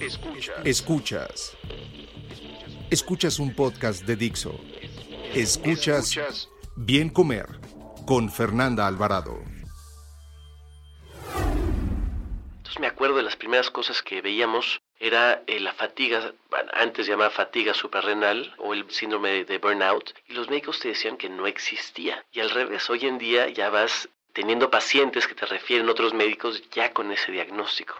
Escuchas. Escuchas. Escuchas un podcast de Dixo. Escuchas Bien Comer con Fernanda Alvarado. Entonces me acuerdo de las primeras cosas que veíamos era eh, la fatiga, bueno, antes llamaba fatiga suprarrenal o el síndrome de burnout, y los médicos te decían que no existía. Y al revés, hoy en día ya vas teniendo pacientes que te refieren otros médicos ya con ese diagnóstico.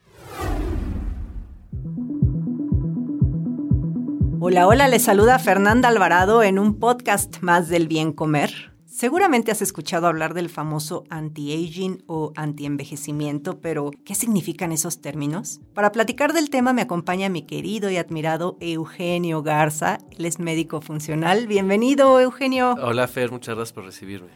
Hola, hola, les saluda Fernanda Alvarado en un podcast más del bien comer. Seguramente has escuchado hablar del famoso anti-aging o anti-envejecimiento, pero ¿qué significan esos términos? Para platicar del tema me acompaña mi querido y admirado Eugenio Garza, él es médico funcional. Bienvenido, Eugenio. Hola, Fer, muchas gracias por recibirme.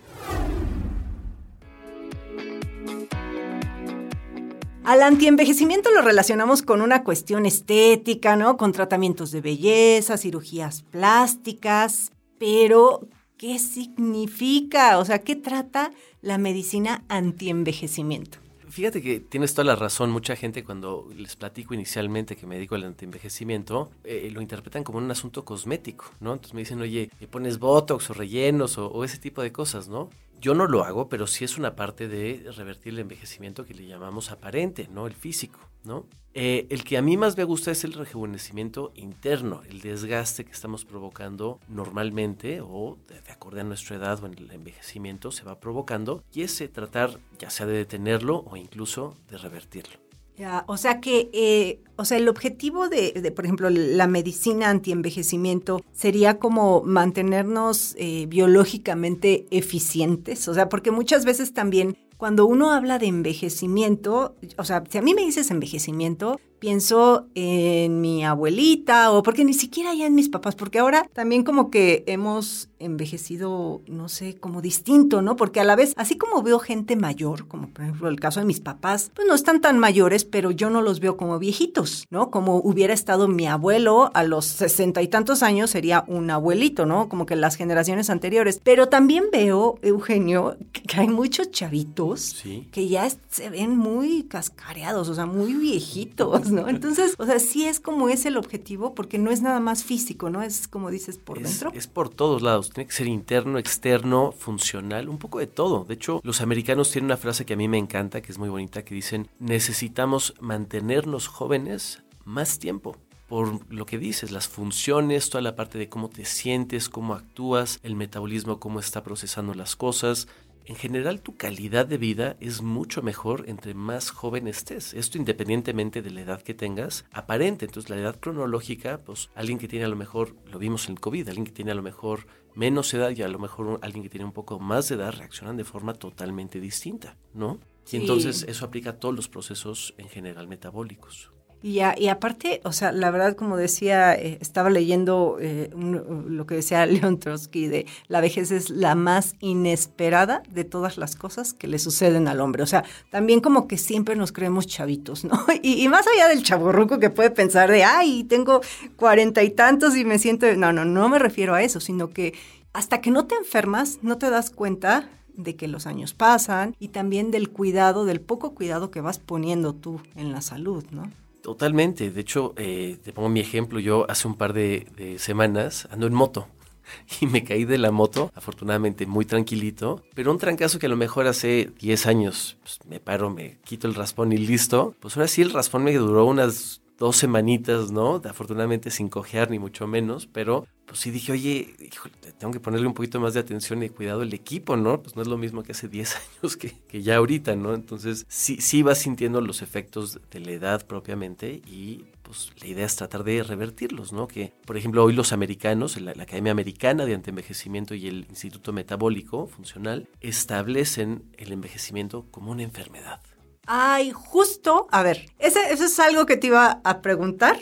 Al antienvejecimiento lo relacionamos con una cuestión estética, ¿no? Con tratamientos de belleza, cirugías plásticas, pero ¿qué significa? O sea, ¿qué trata la medicina antienvejecimiento? Fíjate que tienes toda la razón. Mucha gente cuando les platico inicialmente que me dedico al antienvejecimiento, eh, lo interpretan como un asunto cosmético, ¿no? Entonces me dicen, oye, ¿me pones botox o rellenos o ese tipo de cosas, ¿no? Yo no lo hago, pero sí es una parte de revertir el envejecimiento que le llamamos aparente, ¿no? El físico, ¿no? Eh, el que a mí más me gusta es el rejuvenecimiento interno, el desgaste que estamos provocando normalmente o de, acuerdo a nuestra edad o en el envejecimiento se va provocando y ese tratar ya sea de detenerlo o incluso de revertirlo. Ya, o sea que, eh, o sea, el objetivo de, de, por ejemplo, la medicina antienvejecimiento sería como mantenernos eh, biológicamente eficientes, o sea, porque muchas veces también cuando uno habla de envejecimiento, o sea, si a mí me dices envejecimiento, pienso en mi abuelita o porque ni siquiera ya en mis papás, porque ahora también como que hemos envejecido, no sé, como distinto, ¿no? Porque a la vez, así como veo gente mayor, como por ejemplo el caso de mis papás, pues no están tan mayores, pero yo no los veo como viejitos, ¿no? Como hubiera estado mi abuelo a los sesenta y tantos años sería un abuelito, ¿no? Como que las generaciones anteriores. Pero también veo, Eugenio, que hay muchos chavitos Sí. que ya se ven muy cascareados, o sea, muy viejitos, ¿no? Entonces, o sea, sí es como es el objetivo, porque no es nada más físico, ¿no? Es como dices, por es, dentro. Es por todos lados. Tiene que ser interno, externo, funcional, un poco de todo. De hecho, los americanos tienen una frase que a mí me encanta, que es muy bonita, que dicen, necesitamos mantenernos jóvenes más tiempo por lo que dices, las funciones, toda la parte de cómo te sientes, cómo actúas, el metabolismo, cómo está procesando las cosas. En general, tu calidad de vida es mucho mejor entre más joven estés. Esto independientemente de la edad que tengas, aparente. Entonces, la edad cronológica, pues alguien que tiene a lo mejor, lo vimos en el COVID, alguien que tiene a lo mejor menos edad y a lo mejor alguien que tiene un poco más de edad reaccionan de forma totalmente distinta, ¿no? Y entonces eso aplica a todos los procesos en general metabólicos. Y, y aparte, o sea, la verdad, como decía, eh, estaba leyendo eh, un- lo que decía Leon Trotsky de la vejez es la más inesperada de todas las cosas que le suceden al hombre. O sea, también como que siempre nos creemos chavitos, ¿no? Y, y más allá del chaborruco que puede pensar de, ay, tengo cuarenta y tantos y me siento... No, no, no me refiero a eso, sino que hasta que no te enfermas, no te das cuenta de que los años pasan y también del cuidado, del poco cuidado que vas poniendo tú en la salud, ¿no? Totalmente. De hecho, eh, te pongo mi ejemplo. Yo hace un par de, semanas ando en moto y me caí de la moto, afortunadamente muy tranquilito, pero un trancazo que a lo mejor hace 10 años pues, me paro, me quito el raspón y listo. Pues ahora sí el raspón me duró unas dos semanitas, ¿no? Afortunadamente sin cojear ni mucho menos, pero pues sí dije, oye, híjole, tengo que ponerle un poquito más de atención y cuidado al equipo, ¿no? Pues no es lo mismo que hace 10 años que, que ya ahorita, ¿no? Entonces sí, sí vas sintiendo los efectos de la edad propiamente y pues la idea es tratar de revertirlos, ¿no? Que, por ejemplo, hoy los americanos, la, Academia Americana de Antienvejecimiento y el Instituto Metabólico Funcional establecen el envejecimiento como una enfermedad. Ay, justo, a ver, ese, eso es algo que te iba a preguntar.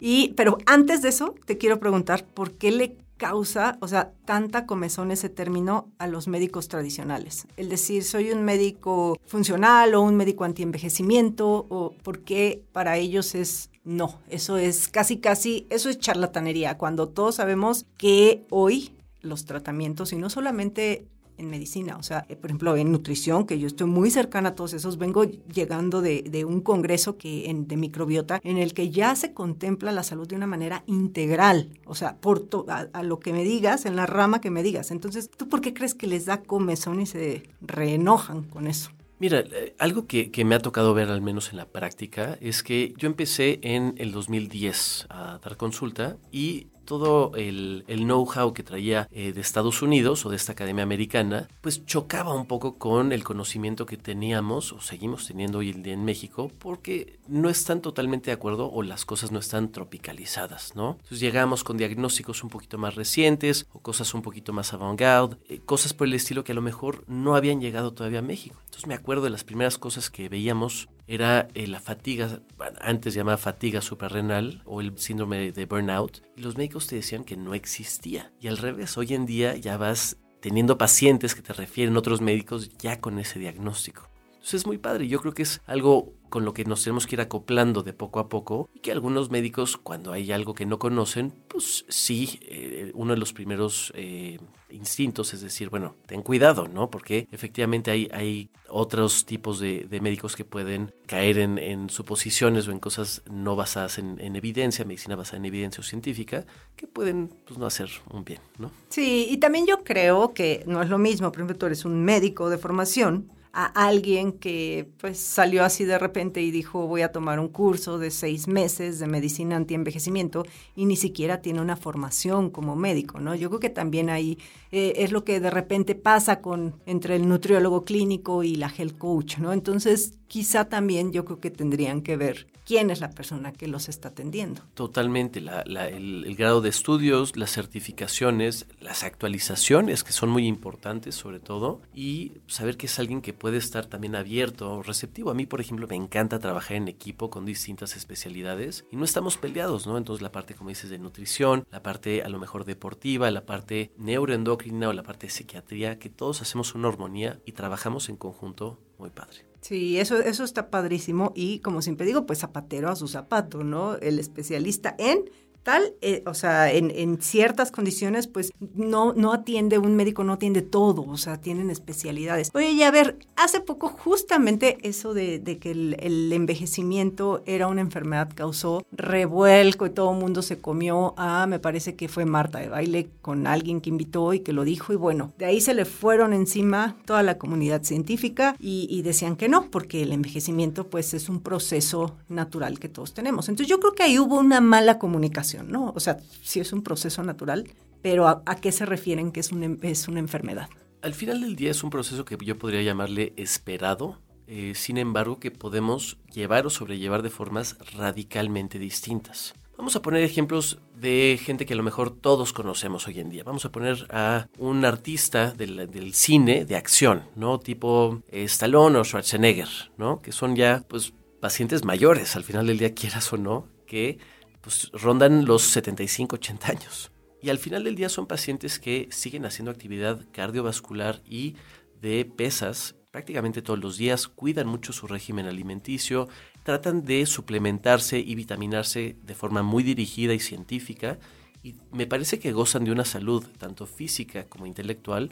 Y, pero antes de eso, te quiero preguntar por qué le causa, o sea, tanta comezón ese término a los médicos tradicionales. El decir, soy un médico funcional o un médico antienvejecimiento, o por qué para ellos es no, eso es casi, casi, eso es charlatanería, cuando todos sabemos que hoy los tratamientos, y no solamente en medicina, o sea, eh, por ejemplo, en nutrición, que yo estoy muy cercana a todos esos, vengo llegando de, un congreso que, en, de microbiota en el que ya se contempla la salud de una manera integral, o sea, por a, lo que me digas, en la rama que me digas. Entonces, ¿tú por qué crees que les da comezón y se reenojan con eso? Mira, eh, algo que, que, me ha tocado ver al menos en la práctica es que yo empecé en el 2010 a dar consulta y todo el, know-how que traía eh, de Estados Unidos o de esta academia americana, pues chocaba un poco con el conocimiento que teníamos o seguimos teniendo hoy en día en México, porque no están totalmente de acuerdo o las cosas no están tropicalizadas, ¿no? Entonces llegamos con diagnósticos un poquito más recientes o cosas un poquito más avant-garde, eh, cosas por el estilo que a lo mejor no habían llegado todavía a México. Entonces me acuerdo de las primeras cosas que veíamos era eh, la fatiga, antes llamada fatiga suprarrenal o el síndrome de burnout, y los médicos te decían que no existía. Y al revés, hoy en día ya vas teniendo pacientes que te refieren otros médicos ya con ese diagnóstico. Entonces es muy padre, yo creo que es algo con lo que nos tenemos que ir acoplando de poco a poco y que algunos médicos cuando hay algo que no conocen, pues sí, eh, uno de los primeros eh, instintos es decir, bueno, ten cuidado, ¿no? Porque efectivamente hay, hay otros tipos de, médicos que pueden caer en, suposiciones o en cosas no basadas en, en, evidencia, medicina basada en evidencia o científica, que pueden pues, no hacer un bien, ¿no? Sí, y también yo creo que no es lo mismo, por ejemplo, tú eres un médico de formación, a alguien que pues salió así de repente y dijo voy a tomar un curso de seis meses de medicina antienvejecimiento y ni siquiera tiene una formación como médico, ¿no? Yo creo que también ahí eh, es lo que de repente pasa con entre el nutriólogo clínico y la health coach, ¿no? Entonces quizá también yo creo que tendrían que ver quién es la persona que los está atendiendo. Totalmente, el, grado de estudios, las certificaciones, las actualizaciones, que son muy importantes sobre todo, y saber que es alguien que puede estar también abierto, receptivo. A mí, por ejemplo, me encanta trabajar en equipo con distintas especialidades y no estamos peleados, ¿no? Entonces la parte, como dices, de nutrición, la parte a lo mejor deportiva, la parte neuroendocrina o la parte de psiquiatría, que todos hacemos una armonía y trabajamos en conjunto muy padre. Sí, eso, eso está padrísimo y como siempre digo, pues zapatero a su zapato, ¿no? El especialista en tal, eh, o sea, en, en, ciertas condiciones, pues no, no atiende, un médico no atiende todo, o sea, tienen especialidades. Oye, y a ver, hace poco justamente eso de, de que el, el, envejecimiento era una enfermedad causó revuelco y todo el mundo se comió a, me parece que fue Marta de baile con alguien que invitó y que lo dijo y bueno, de ahí se le fueron encima toda la comunidad científica y, y decían que no, porque el envejecimiento pues es un proceso natural que todos tenemos. Entonces yo creo que ahí hubo una mala comunicación ¿no? O sea, sí es un proceso natural, pero ¿a, qué se refieren que es, es una enfermedad? Al final del día es un proceso que yo podría llamarle esperado, eh, sin embargo que podemos llevar o sobrellevar de formas radicalmente distintas. Vamos a poner ejemplos de gente que a lo mejor todos conocemos hoy en día. Vamos a poner a un artista del, cine de acción, ¿no? Tipo eh, Stallone o Schwarzenegger, ¿no? Que son ya, pues, pacientes mayores, al final del día, quieras o no, que pues rondan los 75, 80 años. Y al final del día son pacientes que siguen haciendo actividad cardiovascular y de pesas prácticamente todos los días, cuidan mucho su régimen alimenticio, tratan de suplementarse y vitaminarse de forma muy dirigida y científica y me parece que gozan de una salud tanto física como intelectual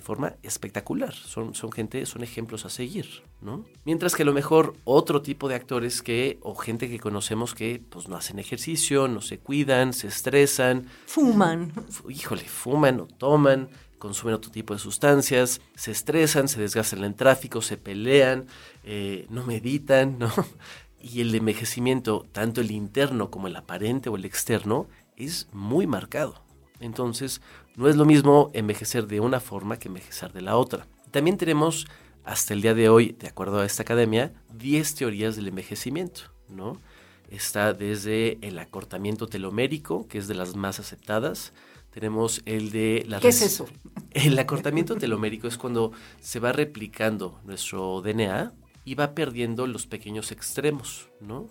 de forma espectacular. Son, son gente, son ejemplos a seguir, ¿no? Mientras que a lo mejor otro tipo de actores que, o gente que conocemos que pues no hacen ejercicio, no se cuidan, se estresan. Fuman. Híjole, fuman o toman, consumen otro tipo de sustancias, se estresan, se desgastan en tráfico, se pelean, eh, no meditan, ¿no? Y el envejecimiento, tanto el interno como el aparente o el externo, es muy marcado. Entonces, no es lo mismo envejecer de una forma que envejecer de la otra. También tenemos, hasta el día de hoy, de acuerdo a esta academia, 10 teorías del envejecimiento, ¿no? Está desde el acortamiento telomérico, que es de las más aceptadas. Tenemos el de la... ¿Qué es eso? El acortamiento telomérico es cuando se va replicando nuestro DNA y va perdiendo los pequeños extremos, ¿no?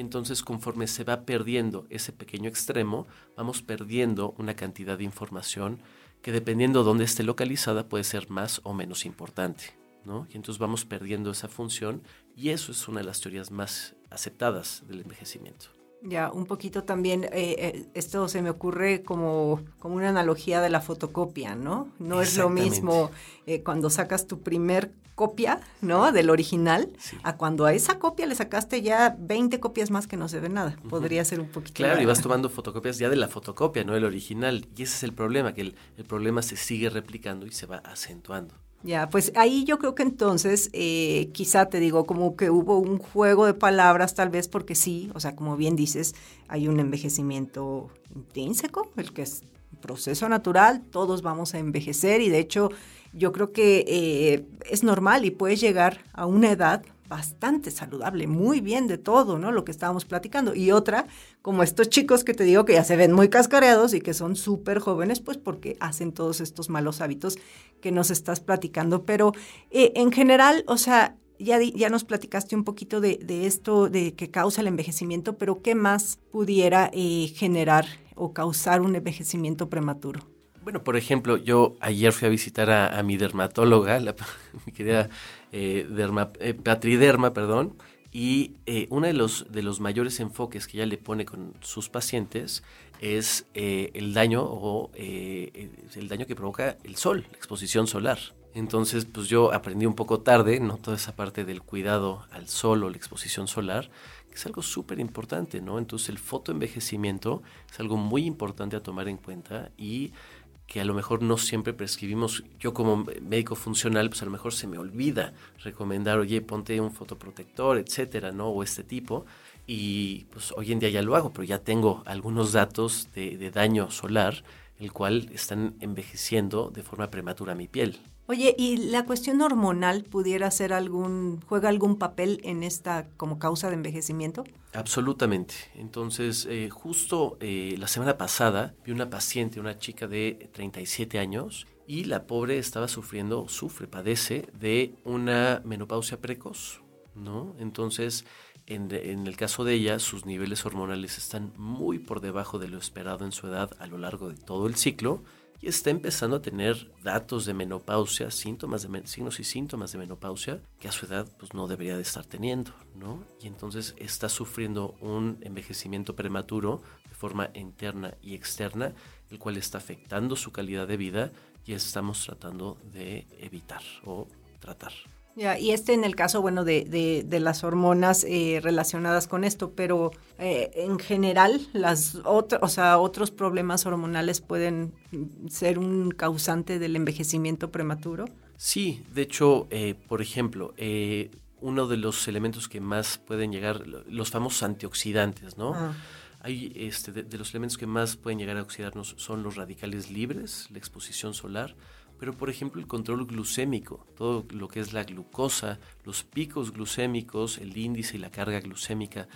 Y entonces conforme se va perdiendo ese pequeño extremo, vamos perdiendo una cantidad de información que dependiendo de dónde esté localizada puede ser más o menos importante. ¿no? Y entonces vamos perdiendo esa función y eso es una de las teorías más aceptadas del envejecimiento. Ya, un poquito también, eh, eh, esto se me ocurre como, como una analogía de la fotocopia, ¿no? No es lo mismo eh, cuando sacas tu primer copia, ¿no? Del original, a cuando a esa copia le sacaste ya 20 copias más que no se ve nada. Podría ser un poquito. Claro, y vas tomando fotocopias ya de la fotocopia, no del original. Y ese es el problema, que el problema se sigue replicando y se va acentuando. Ya, pues ahí yo creo que entonces, eh, quizá te digo, como que hubo un juego de palabras tal vez porque sí, o sea, como bien dices, hay un envejecimiento intrínseco, el que es un proceso natural, todos vamos a envejecer y de hecho yo creo que eh, es normal y puedes llegar a una edad bastante saludable, muy bien de todo, ¿no? Lo que estábamos platicando. Y otra, como estos chicos que te digo que ya se ven muy cascareados y que son súper jóvenes, pues porque hacen todos estos malos hábitos que nos estás platicando. Pero eh, en general, o sea, ya, ya nos platicaste un poquito de, esto, de que causa el envejecimiento, pero ¿qué más pudiera eh, generar o causar un envejecimiento prematuro? Bueno, por ejemplo, yo ayer fui a visitar a, mi dermatóloga, mi querida eh, eh, patriderma, perdón, y eh, uno de los, de los mayores enfoques que ella le pone con sus pacientes es el daño o el daño que provoca el sol, la exposición solar. Entonces, pues yo aprendí un poco tarde, ¿no? Toda esa parte del cuidado al sol o la exposición solar, que es algo súper importante, ¿no? Entonces, el fotoenvejecimiento es algo muy importante a tomar en cuenta y que a lo mejor no siempre prescribimos. Yo como médico funcional, pues a lo mejor se me olvida recomendar, oye, ponte un fotoprotector, etcétera, ¿no? O este tipo. Y pues hoy en día ya lo hago, pero ya tengo algunos datos de, de daño solar, el cual están envejeciendo de forma prematura mi piel. Oye, ¿y la cuestión hormonal pudiera ser algún, juega algún papel en esta como causa de envejecimiento? Absolutamente. Entonces, eh, justo eh, la semana pasada vi una paciente, una chica de 37 años, y la pobre estaba sufriendo, sufre, padece de una menopausia precoz, ¿no? Entonces, en, en, el caso de ella, sus niveles hormonales están muy por debajo de lo esperado en su edad a lo largo de todo el ciclo y está empezando a tener datos de menopausia, síntomas de, signos y síntomas de menopausia que a su edad pues, no debería de estar teniendo, ¿no? Y entonces está sufriendo un envejecimiento prematuro de forma interna y externa, el cual está afectando su calidad de vida y estamos tratando de evitar o tratar y este en el caso, bueno, de, de, las hormonas eh, relacionadas con esto, pero eh, en general, las o sea, otros problemas hormonales pueden ser un causante del envejecimiento prematuro. Sí, de hecho, eh, por ejemplo, uno de los elementos que más pueden llegar, los famosos antioxidantes, ¿no? Ah. Hay, este, de los elementos que más pueden llegar a oxidarnos son los radicales libres, la exposición solar, pero por ejemplo el control glucémico, todo lo que es la glucosa, los picos glucémicos, el índice y la carga glucémica,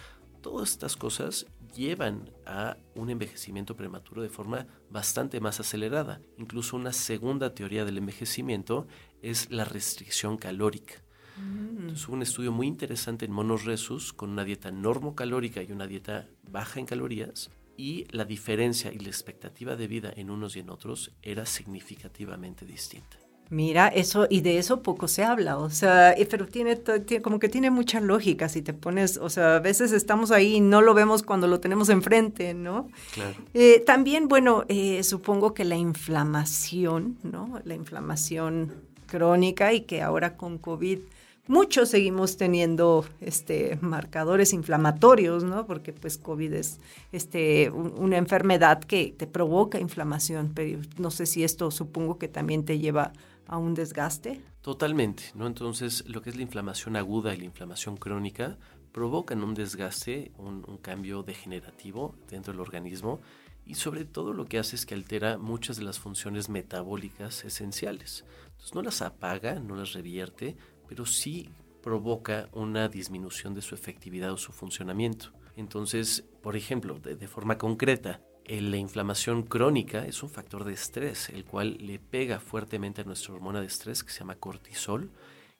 todas estas cosas llevan a un envejecimiento prematuro de forma bastante más acelerada. Incluso una segunda teoría del envejecimiento es la restricción calórica. Mm. Entonces, hubo un estudio muy interesante en monos resus con una dieta normocalórica y una dieta baja en calorías y la diferencia y la expectativa de vida en unos y en otros era significativamente distinta. Mira, eso, y de eso poco se habla, o sea, eh, pero tiene, como que tiene mucha lógica si te pones, o sea, a veces estamos ahí y no lo vemos cuando lo tenemos enfrente, ¿no? Claro. Eh, también, bueno, eh, supongo que la inflamación, ¿no? La inflamación crónica y que ahora con COVID muchos seguimos teniendo este, marcadores inflamatorios, ¿no? Porque pues COVID es este, una enfermedad que te provoca inflamación, pero no sé si esto supongo que también te lleva a un desgaste. Totalmente, ¿no? Entonces, lo que es la inflamación aguda y la inflamación crónica provocan un desgaste, un, un cambio degenerativo dentro del organismo y sobre todo lo que hace es que altera muchas de las funciones metabólicas esenciales. Entonces no las apaga, no las revierte, pero sí provoca una disminución de su efectividad o su funcionamiento. Entonces, por ejemplo, de, forma concreta, la inflamación crónica es un factor de estrés, el cual le pega fuertemente a nuestra hormona de estrés que se llama cortisol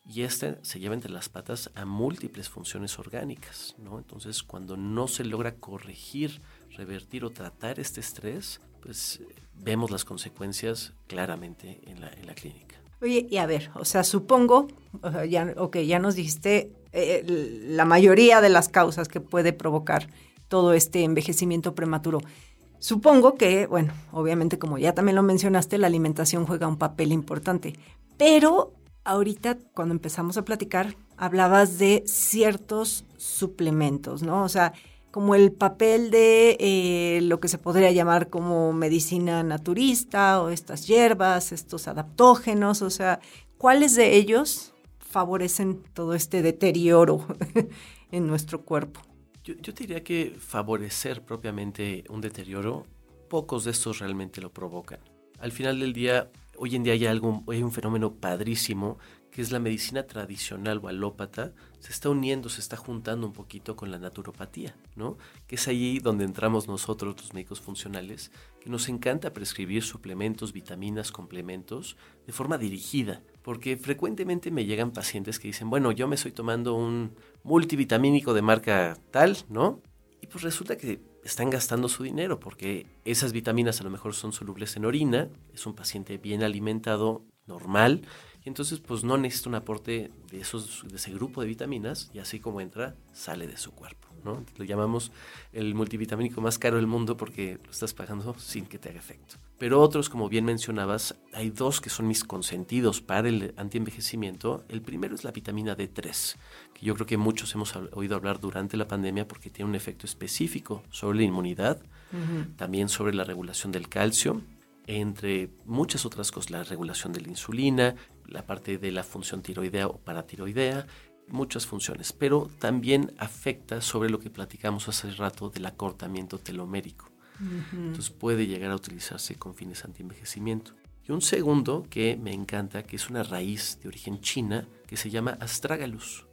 y este se lleva entre las patas a múltiples funciones orgánicas, ¿no? Entonces, cuando no se logra corregir, revertir o tratar este estrés, pues vemos las consecuencias claramente en la, en la clínica. Oye, y a ver, o sea, supongo, o sea, ya, ok, ya nos dijiste eh, la mayoría de las causas que puede provocar todo este envejecimiento prematuro. Supongo que, bueno, obviamente como ya también lo mencionaste, la alimentación juega un papel importante, pero ahorita cuando empezamos a platicar hablabas de ciertos suplementos, ¿no? O sea, como el papel de eh, lo que se podría llamar como medicina naturista o estas hierbas, estos adaptógenos, o sea, ¿cuáles de ellos favorecen todo este deterioro en nuestro cuerpo? Yo, yo, diría que favorecer propiamente un deterioro, pocos de estos realmente lo provocan. Al final del día, hoy en día hay, algo, hay un fenómeno padrísimo que es la medicina tradicional o alópata, se está uniendo, se está juntando un poquito con la naturopatía, ¿no? Que es ahí donde entramos nosotros, los médicos funcionales, que nos encanta prescribir suplementos, vitaminas, complementos de forma dirigida, porque frecuentemente me llegan pacientes que dicen, bueno, yo me estoy tomando un multivitamínico de marca tal, ¿no? Y pues resulta que están gastando su dinero porque esas vitaminas a lo mejor son solubles en orina, es un paciente bien alimentado, normal, y entonces pues no necesita un aporte de, esos, de ese grupo de vitaminas y así como entra, sale de su cuerpo. ¿no? Lo llamamos el multivitamínico más caro del mundo porque lo estás pagando sin que te haga efecto. Pero otros, como bien mencionabas, hay dos que son mis consentidos para el antienvejecimiento. El primero es la vitamina D3, que yo creo que muchos hemos oído hablar durante la pandemia porque tiene un efecto específico sobre la inmunidad, también sobre la regulación del calcio entre muchas otras cosas, la regulación de la insulina, la parte de la función tiroidea o paratiroidea, muchas funciones, pero también afecta sobre lo que platicamos hace rato del acortamiento telomérico. Entonces puede llegar a utilizarse con fines antienvejecimiento. Y un segundo que me encanta, que es una raíz de origen china, que se llama astragalus.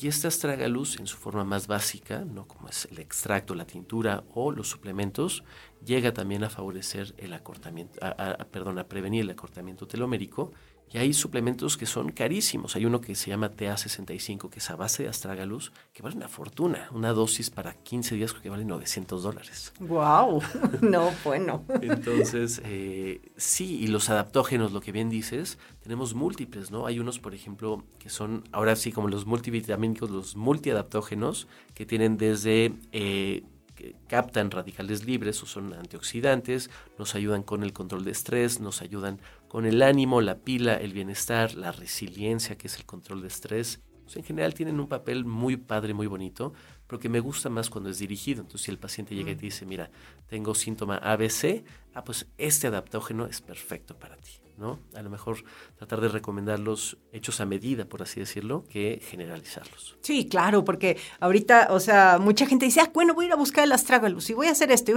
Y esta astragalus, en su forma más básica, no como es el extracto, la tintura o los suplementos, llega también a favorecer el acortamiento, perdón, a prevenir el acortamiento telomérico y hay suplementos que son carísimos. Hay uno que se llama TA65, que es a base de astragalus, que vale una fortuna. Una dosis para 15 días creo que vale 900 dólares. ¡Wow! No, bueno. Entonces, eh, sí, y los adaptógenos, lo que bien dices, tenemos múltiples, ¿no? Hay unos, por ejemplo, que son ahora sí como los multivitamínicos, los multiadaptógenos, que tienen desde... Eh, que captan radicales libres o son antioxidantes, nos ayudan con el control de estrés, nos ayudan con el ánimo, la pila, el bienestar, la resiliencia, que es el control de estrés. en general tienen un papel muy padre, muy bonito, pero que me gusta más cuando es dirigido. Entonces, si el paciente llega y te dice, mira, tengo síntoma ABC, ah, pues este adaptógeno es perfecto para ti. ¿no? A lo mejor tratar de recomendarlos hechos a medida, por así decirlo, que generalizarlos. Sí, claro, porque ahorita, o sea, mucha gente dice, ah, bueno, voy a ir a buscar el astragalus y voy a hacer esto.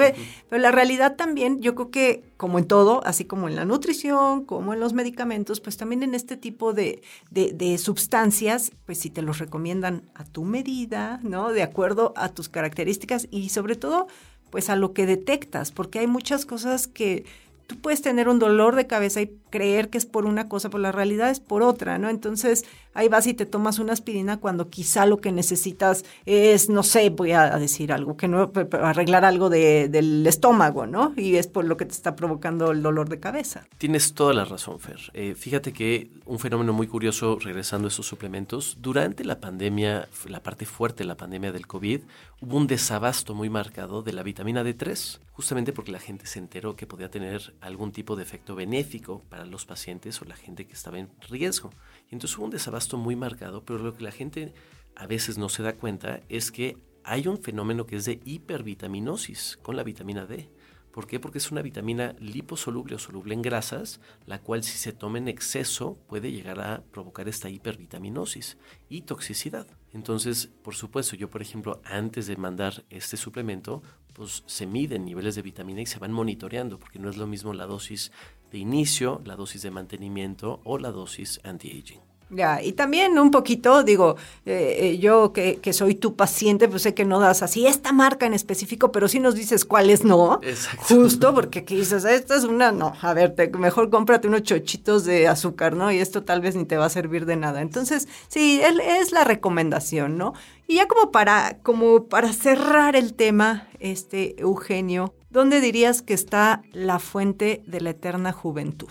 Pero la realidad también, yo creo que como en todo, así como en la nutrición, como en los medicamentos, pues también en este tipo de, de, de sustancias, pues si te los recomiendan a tu medida, ¿no? De acuerdo a tus características y sobre todo, pues a lo que detectas, porque hay muchas cosas que tú puedes tener un dolor de cabeza y creer que es por una cosa, pero la realidad es por otra, ¿no? Entonces ahí vas y te tomas una aspirina cuando quizá lo que necesitas es, no sé, voy a decir algo, que no, arreglar algo del estómago, ¿no? Y es por lo que te está provocando el dolor de cabeza. Tienes toda la razón, Fer. Eh, fíjate que un fenómeno muy curioso, regresando a esos suplementos, durante la pandemia, la parte fuerte de la pandemia del COVID, hubo un desabasto muy marcado de la vitamina D3, justamente porque la gente se enteró que podía tener algún tipo de efecto benéfico para los pacientes o la gente que estaba en riesgo. Y entonces hubo un desabasto muy marcado, pero lo que la gente a veces no se da cuenta es que hay un fenómeno que es de hipervitaminosis con la vitamina D. ¿Por qué? Porque es una vitamina liposoluble o soluble en grasas, la cual si se toma en exceso puede llegar a provocar esta hipervitaminosis y toxicidad. Entonces, por supuesto, yo por ejemplo, antes de mandar este suplemento, pues se miden niveles de vitamina y se van monitoreando, porque no es lo mismo la dosis de inicio, la dosis de mantenimiento o la dosis anti-aging. Ya, y también un poquito, digo, eh, eh, yo que, que, soy tu paciente, pues sé que no das así esta marca en específico, pero sí nos dices cuáles no. Exacto. Justo porque aquí dices, esta es una, no, a ver, mejor cómprate unos chochitos de azúcar, ¿no? Y esto tal vez ni te va a servir de nada. Entonces, sí, es la recomendación, ¿no? Y ya como para, como para cerrar el tema, este, Eugenio, ¿dónde dirías que está la fuente de la eterna juventud?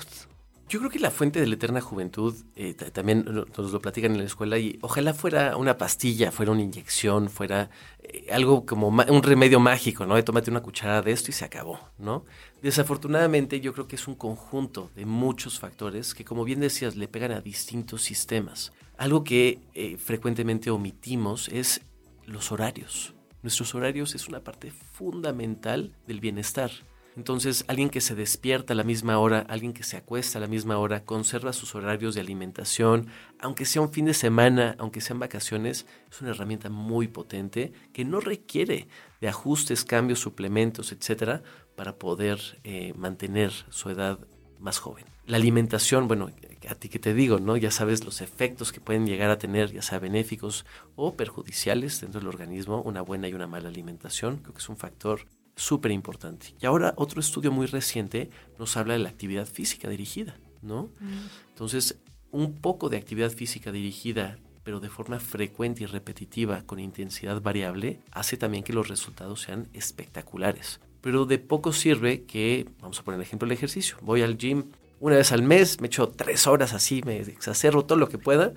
Yo creo que la fuente de la eterna juventud, eh, también nos lo platican en la escuela, y ojalá fuera una pastilla, fuera una inyección, fuera eh, algo como un remedio mágico, ¿no? Tómate una cucharada de esto y se acabó, ¿no? Desafortunadamente yo creo que es un conjunto de muchos factores que, como bien decías, le pegan a distintos sistemas. Algo que eh, frecuentemente omitimos es los horarios. Nuestros horarios es una parte fundamental del bienestar. Entonces, alguien que se despierta a la misma hora, alguien que se acuesta a la misma hora, conserva sus horarios de alimentación, aunque sea un fin de semana, aunque sean vacaciones, es una herramienta muy potente que no requiere de ajustes, cambios, suplementos, etcétera, para poder eh, mantener su edad más joven. La alimentación, bueno, a ti que te digo, ¿no? Ya sabes los efectos que pueden llegar a tener, ya sea benéficos o perjudiciales dentro del organismo, una buena y una mala alimentación, creo que es un factor súper importante. Y ahora otro estudio muy reciente nos habla de la actividad física dirigida, ¿no? Mm. Entonces, un poco de actividad física dirigida, pero de forma frecuente y repetitiva, con intensidad variable, hace también que los resultados sean espectaculares. Pero de poco sirve que, vamos a poner el ejemplo del ejercicio, voy al gym una vez al mes, me echo tres horas así, me exacerbo todo lo que pueda,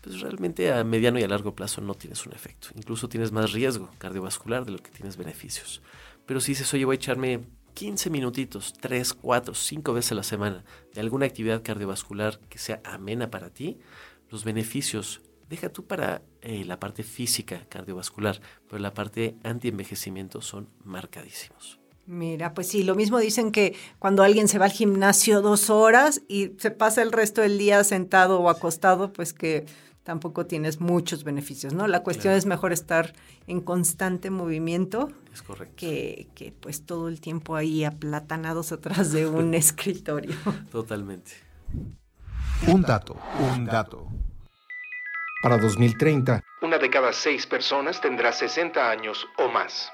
pues realmente a mediano y a largo plazo no tienes un efecto. Incluso tienes más riesgo cardiovascular de lo que tienes beneficios. Pero si dices, oye, voy a echarme 15 minutitos, 3, 4, 5 veces a la semana de alguna actividad cardiovascular que sea amena para ti, los beneficios, deja tú para eh, la parte física cardiovascular, pero la parte anti-envejecimiento son marcadísimos. Mira, pues sí, lo mismo dicen que cuando alguien se va al gimnasio dos horas y se pasa el resto del día sentado o acostado, pues que tampoco tienes muchos beneficios, ¿no? La cuestión es mejor estar en constante movimiento. Es correcto. Que, que pues todo el tiempo ahí aplatanados atrás de un escritorio. Totalmente. Un dato, un dato. Para 2030, una de cada seis personas tendrá 60 años o más.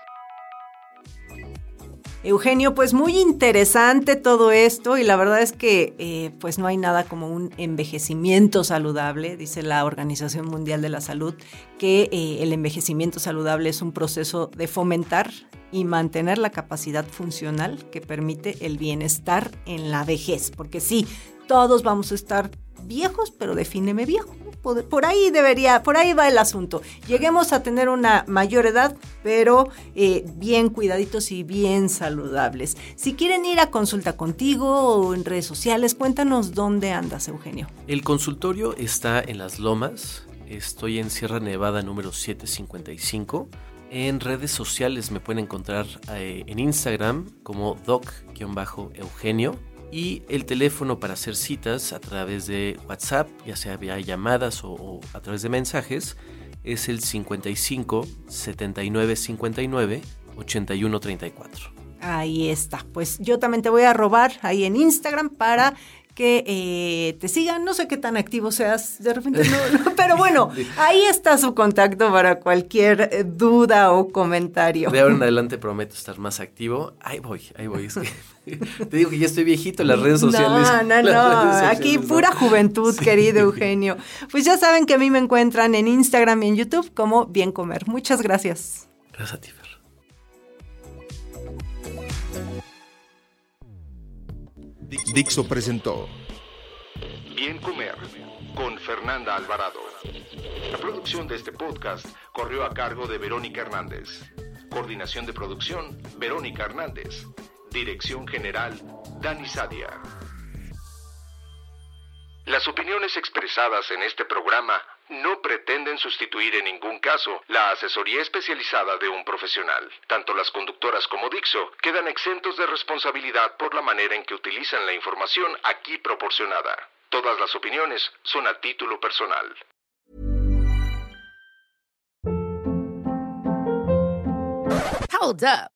Eugenio, pues muy interesante todo esto y la verdad es que eh, pues no hay nada como un envejecimiento saludable, dice la Organización Mundial de la Salud, que eh, el envejecimiento saludable es un proceso de fomentar y mantener la capacidad funcional que permite el bienestar en la vejez, porque sí, todos vamos a estar viejos, pero defíneme viejo por ahí debería, por ahí va el asunto. Lleguemos a tener una mayor edad, pero eh, bien cuidaditos y bien saludables. Si quieren ir a consulta contigo o en redes sociales, cuéntanos dónde andas, Eugenio. El consultorio está en Las Lomas. Estoy en Sierra Nevada número 755. En redes sociales me pueden encontrar eh, en Instagram como doc-eugenio y el teléfono para hacer citas a través de WhatsApp, ya sea vía llamadas o, a través de mensajes, es el 55 79 59 81 34. Ahí está. Pues yo también te voy a robar ahí en Instagram para que eh, te sigan. No sé qué tan activo seas, de repente no, pero bueno, ahí está su contacto para cualquier eh, duda o comentario. De ahora en adelante prometo estar más activo. Ahí voy, ahí voy. Es que te digo que ya estoy viejito en las redes sociales. No, no, no. Aquí pura juventud, querido Eugenio. Pues ya saben que a mí me encuentran en Instagram y en YouTube como Bien Comer. Muchas gracias. Gracias a ti. Dixo presentó Bien Comer con Fernanda Alvarado. La producción de este podcast corrió a cargo de Verónica Hernández. Coordinación de producción, Verónica Hernández. Dirección General, Dani Sadia. Las opiniones expresadas en este programa no pretenden sustituir en ningún caso la asesoría especializada de un profesional. Tanto las conductoras como Dixo quedan exentos de responsabilidad por la manera en que utilizan la información aquí proporcionada. Todas las opiniones son a título personal. Hold up.